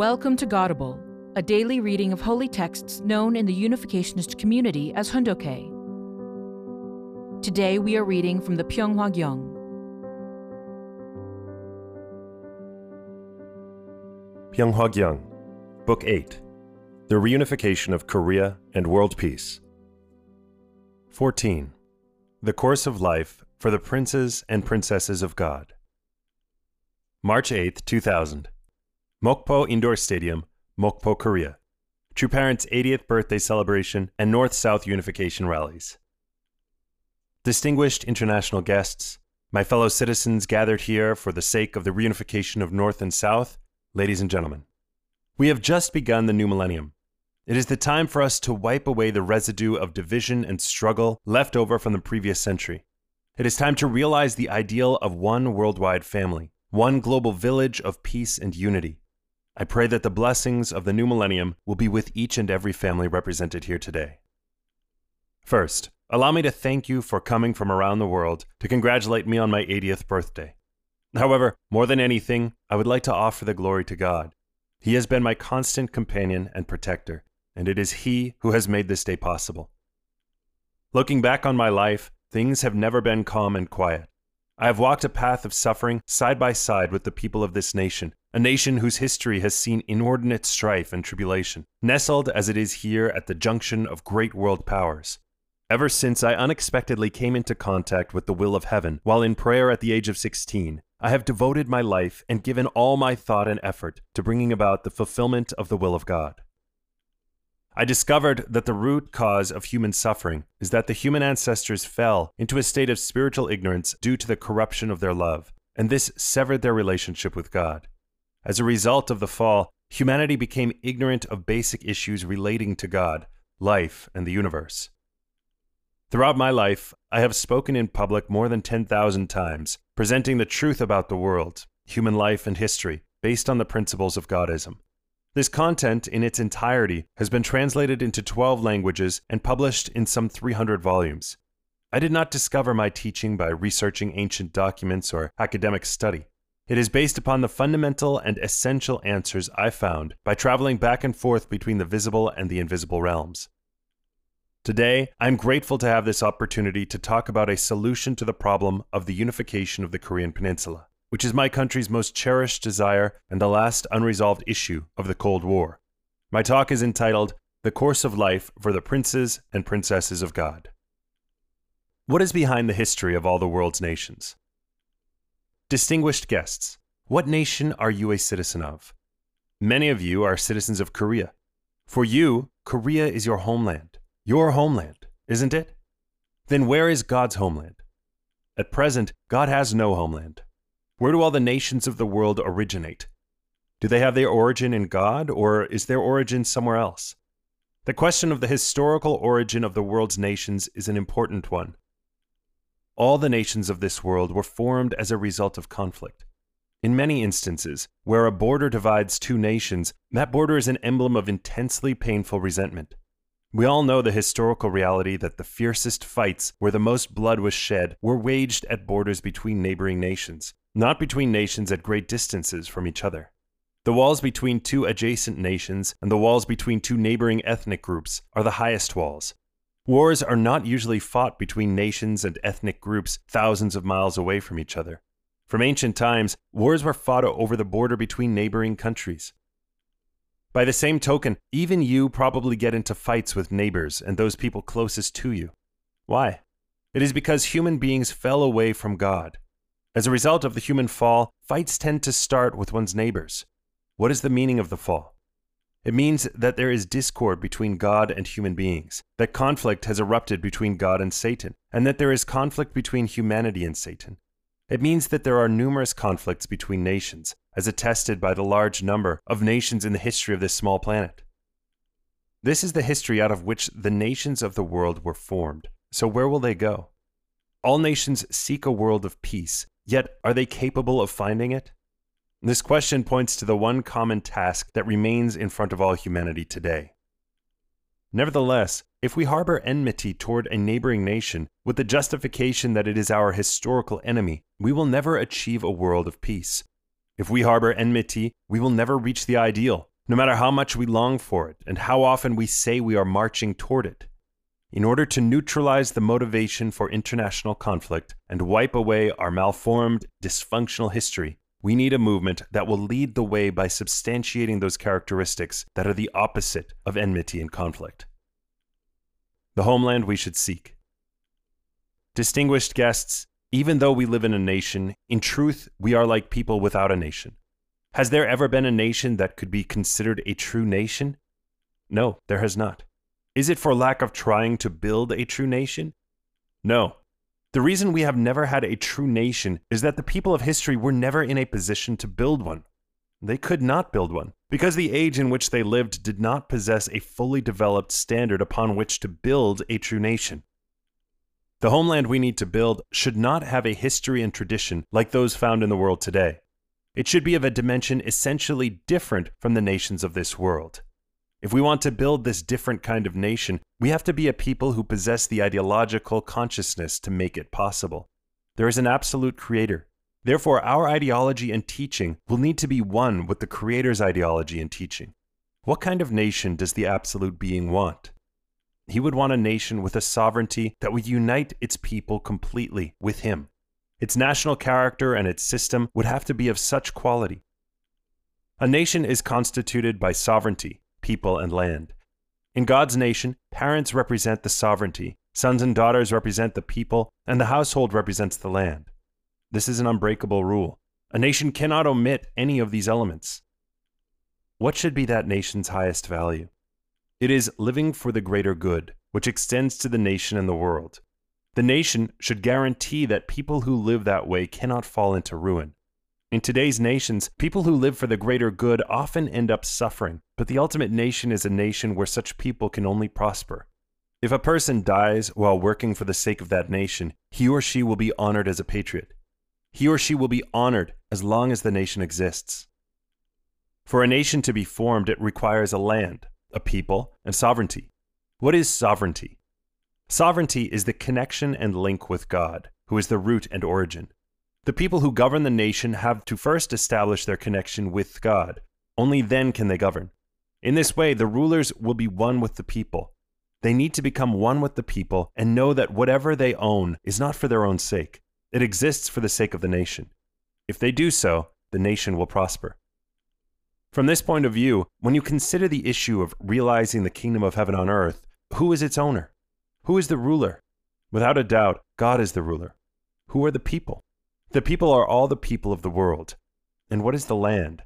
Welcome to Godable, a daily reading of holy texts known in the Unificationist community as Hoon Dok Hae. Today we are reading from the Pyeonghwa Gyeong. Pyeonghwa Gyeong, Book 8 The Reunification of Korea and World Peace. 14. The Course of Life for the Princes and Princesses of God. March 8, 2000. Mokpo Indoor Stadium, Mokpo, Korea. True Parents' 80th birthday celebration and North South unification rallies. Distinguished international guests, my fellow citizens gathered here for the sake of the reunification of North and South, ladies and gentlemen. We have just begun the new millennium. It is the time for us to wipe away the residue of division and struggle left over from the previous century. It is time to realize the ideal of one worldwide family, one global village of peace and unity. I pray that the blessings of the new millennium will be with each and every family represented here today. First, allow me to thank you for coming from around the world to congratulate me on my 80th birthday. However, more than anything, I would like to offer the glory to God. He has been my constant companion and protector, and it is He who has made this day possible. Looking back on my life, things have never been calm and quiet. I have walked a path of suffering side by side with the people of this nation, a nation whose history has seen inordinate strife and tribulation, nestled as it is here at the junction of great world powers. Ever since I unexpectedly came into contact with the will of heaven while in prayer at the age of 16, I have devoted my life and given all my thought and effort to bringing about the fulfillment of the will of God. I discovered that the root cause of human suffering is that the human ancestors fell into a state of spiritual ignorance due to the corruption of their love, and this severed their relationship with God. As a result of the fall, humanity became ignorant of basic issues relating to God, life, and the universe. Throughout my life, I have spoken in public more than 10,000 times, presenting the truth about the world, human life, and history based on the principles of Godism. This content in its entirety has been translated into 12 languages and published in some 300 volumes. I did not discover my teaching by researching ancient documents or academic study. It is based upon the fundamental and essential answers I found by traveling back and forth between the visible and the invisible realms. Today, I'm grateful to have this opportunity to talk about a solution to the problem of the unification of the Korean Peninsula, which is my country's most cherished desire and the last unresolved issue of the Cold War. My talk is entitled The Course of Life for the Princes and Princesses of God. What is behind the history of all the world's nations? Distinguished guests, what nation are you a citizen of? Many of you are citizens of Korea. For you, Korea is your homeland. Your homeland, isn't it? Then where is God's homeland? At present, God has no homeland. Where do all the nations of the world originate? Do they have their origin in God, or is their origin somewhere else? The question of the historical origin of the world's nations is an important one. All the nations of this world were formed as a result of conflict. In many instances, where a border divides two nations, that border is an emblem of intensely painful resentment. We all know the historical reality that the fiercest fights where the most blood was shed were waged at borders between neighboring nations, not between nations at great distances from each other. The walls between two adjacent nations and the walls between two neighboring ethnic groups are the highest walls, Wars are not usually fought between nations and ethnic groups thousands of miles away from each other. From ancient times, wars were fought over the border between neighboring countries. By the same token, even you probably get into fights with neighbors and those people closest to you. Why? It is because human beings fell away from God. As a result of the human fall, fights tend to start with one's neighbors. What is the meaning of the fall? It means that there is discord between God and human beings, that conflict has erupted between God and Satan, and that there is conflict between humanity and Satan. It means that there are numerous conflicts between nations, as attested by the large number of nations in the history of this small planet. This is the history out of which the nations of the world were formed. So, where will they go? All nations seek a world of peace, yet are they capable of finding it? This question points to the one common task that remains in front of all humanity today. Nevertheless, if we harbor enmity toward a neighboring nation with the justification that it is our historical enemy, we will never achieve a world of peace. If we harbor enmity, we will never reach the ideal, no matter how much we long for it and how often we say we are marching toward it. In order to neutralize the motivation for international conflict and wipe away our malformed, dysfunctional history, we need a movement that will lead the way by substantiating those characteristics that are the opposite of enmity and conflict. The homeland we should seek. Distinguished guests, even though we live in a nation, in truth, we are like people without a nation. Has there ever been a nation that could be considered a true nation? No, there has not. Is it for lack of trying to build a true nation? No. The reason we have never had a true nation is that the people of history were never in a position to build one. They could not build one, because the age in which they lived did not possess a fully developed standard upon which to build a true nation. The homeland we need to build should not have a history and tradition like those found in the world today. It should be of a dimension essentially different from the nations of this world. If we want to build this different kind of nation, we have to be a people who possess the ideological consciousness to make it possible. There is an absolute creator. Therefore, our ideology and teaching will need to be one with the creator's ideology and teaching. What kind of nation does the absolute being want? He would want a nation with a sovereignty that would unite its people completely with him. Its national character and its system would have to be of such quality. A nation is constituted by sovereignty, people, and land. In God's nation, parents represent the sovereignty, sons and daughters represent the people, and the household represents the land. This is an unbreakable rule. A nation cannot omit any of these elements. What should be that nation's highest value? It is living for the greater good, which extends to the nation and the world. The nation should guarantee that people who live that way cannot fall into ruin. In today's nations, people who live for the greater good often end up suffering, but the ultimate nation is a nation where such people can only prosper. If a person dies while working for the sake of that nation, he or she will be honored as a patriot. He or she will be honored as long as the nation exists. For a nation to be formed, it requires a land, a people, and sovereignty. What is sovereignty? Sovereignty is the connection and link with God, who is the root and origin. The people who govern the nation have to first establish their connection with God. Only then can they govern. In this way, the rulers will be one with the people. They need to become one with the people and know that whatever they own is not for their own sake. It exists for the sake of the nation. If they do so, the nation will prosper. From this point of view, when you consider the issue of realizing the kingdom of heaven on earth, who is its owner? Who is the ruler? Without a doubt, God is the ruler. Who are the people? The people are all the people of the world. And what is the land?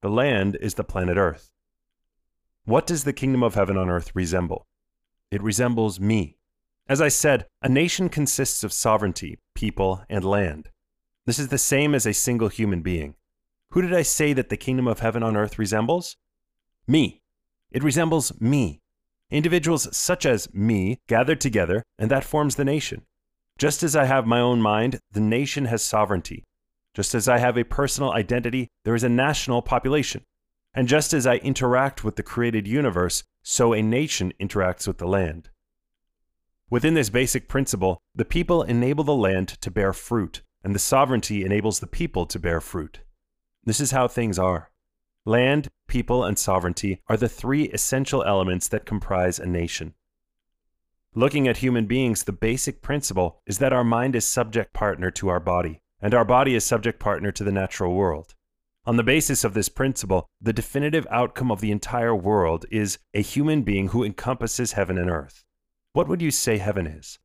The land is the planet Earth. What does the kingdom of heaven on earth resemble? It resembles me. As I said, a nation consists of sovereignty, people, and land. This is the same as a single human being. Who did I say that the kingdom of heaven on earth resembles? Me. It resembles me. Individuals such as me gathered together, and that forms the nation. Just as I have my own mind, the nation has sovereignty. Just as I have a personal identity, there is a national population. And just as I interact with the created universe, so a nation interacts with the land. Within this basic principle, the people enable the land to bear fruit, and the sovereignty enables the people to bear fruit. This is how things are. Land, people, and sovereignty are the three essential elements that comprise a nation. Looking at human beings, the basic principle is that our mind is subject partner to our body, and our body is subject partner to the natural world. On the basis of this principle, the definitive outcome of the entire world is a human being who encompasses heaven and earth. What would you say heaven is?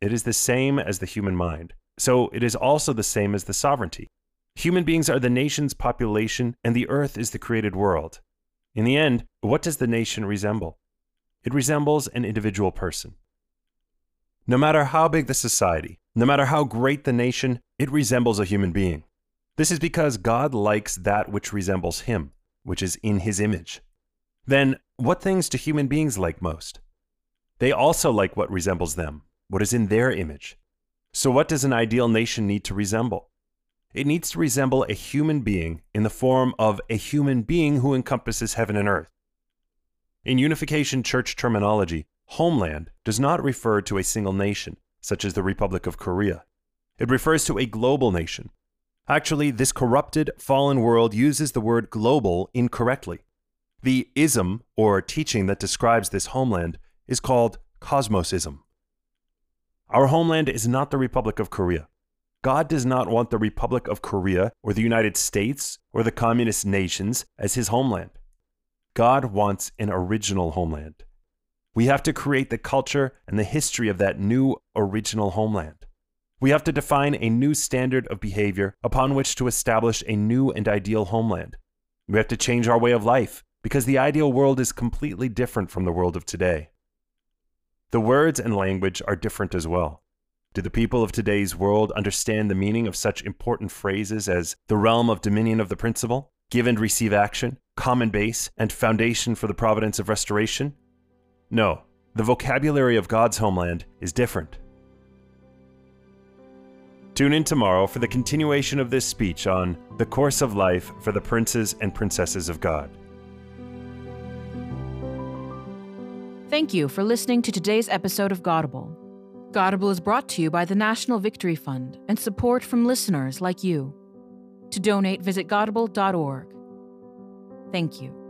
It is the same as the human mind, so it is also the same as the sovereignty. Human beings are the nation's population, and the earth is the created world. In the end, what does the nation resemble? It resembles an individual person. No matter how big the society, no matter how great the nation, it resembles a human being. This is because God likes that which resembles him, which is in his image. Then, what things do human beings like most? They also like what resembles them, what is in their image. So, what does an ideal nation need to resemble? It needs to resemble a human being in the form of a human being who encompasses heaven and earth. In Unification Church terminology, homeland does not refer to a single nation, such as the Republic of Korea. It refers to a global nation. Actually, this corrupted, fallen world uses the word global incorrectly. The ism, or teaching that describes this homeland, is called cosmosism. Our homeland is not the Republic of Korea. God does not want the Republic of Korea or the United States or the communist nations as his homeland. God wants an original homeland. We have to create the culture and the history of that new original homeland. We have to define a new standard of behavior upon which to establish a new and ideal homeland. We have to change our way of life because the ideal world is completely different from the world of today. The words and language are different as well. Do the people of today's world understand the meaning of such important phrases as the realm of dominion of the principle, give and receive action, common base, and foundation for the providence of restoration? No, the vocabulary of God's homeland is different. Tune in tomorrow for the continuation of this speech on the course of life for the princes and princesses of God. Thank you for listening to today's episode of Godable. Godable is brought to you by the National Victory Fund and support from listeners like you. To donate, visit godable.org. Thank you.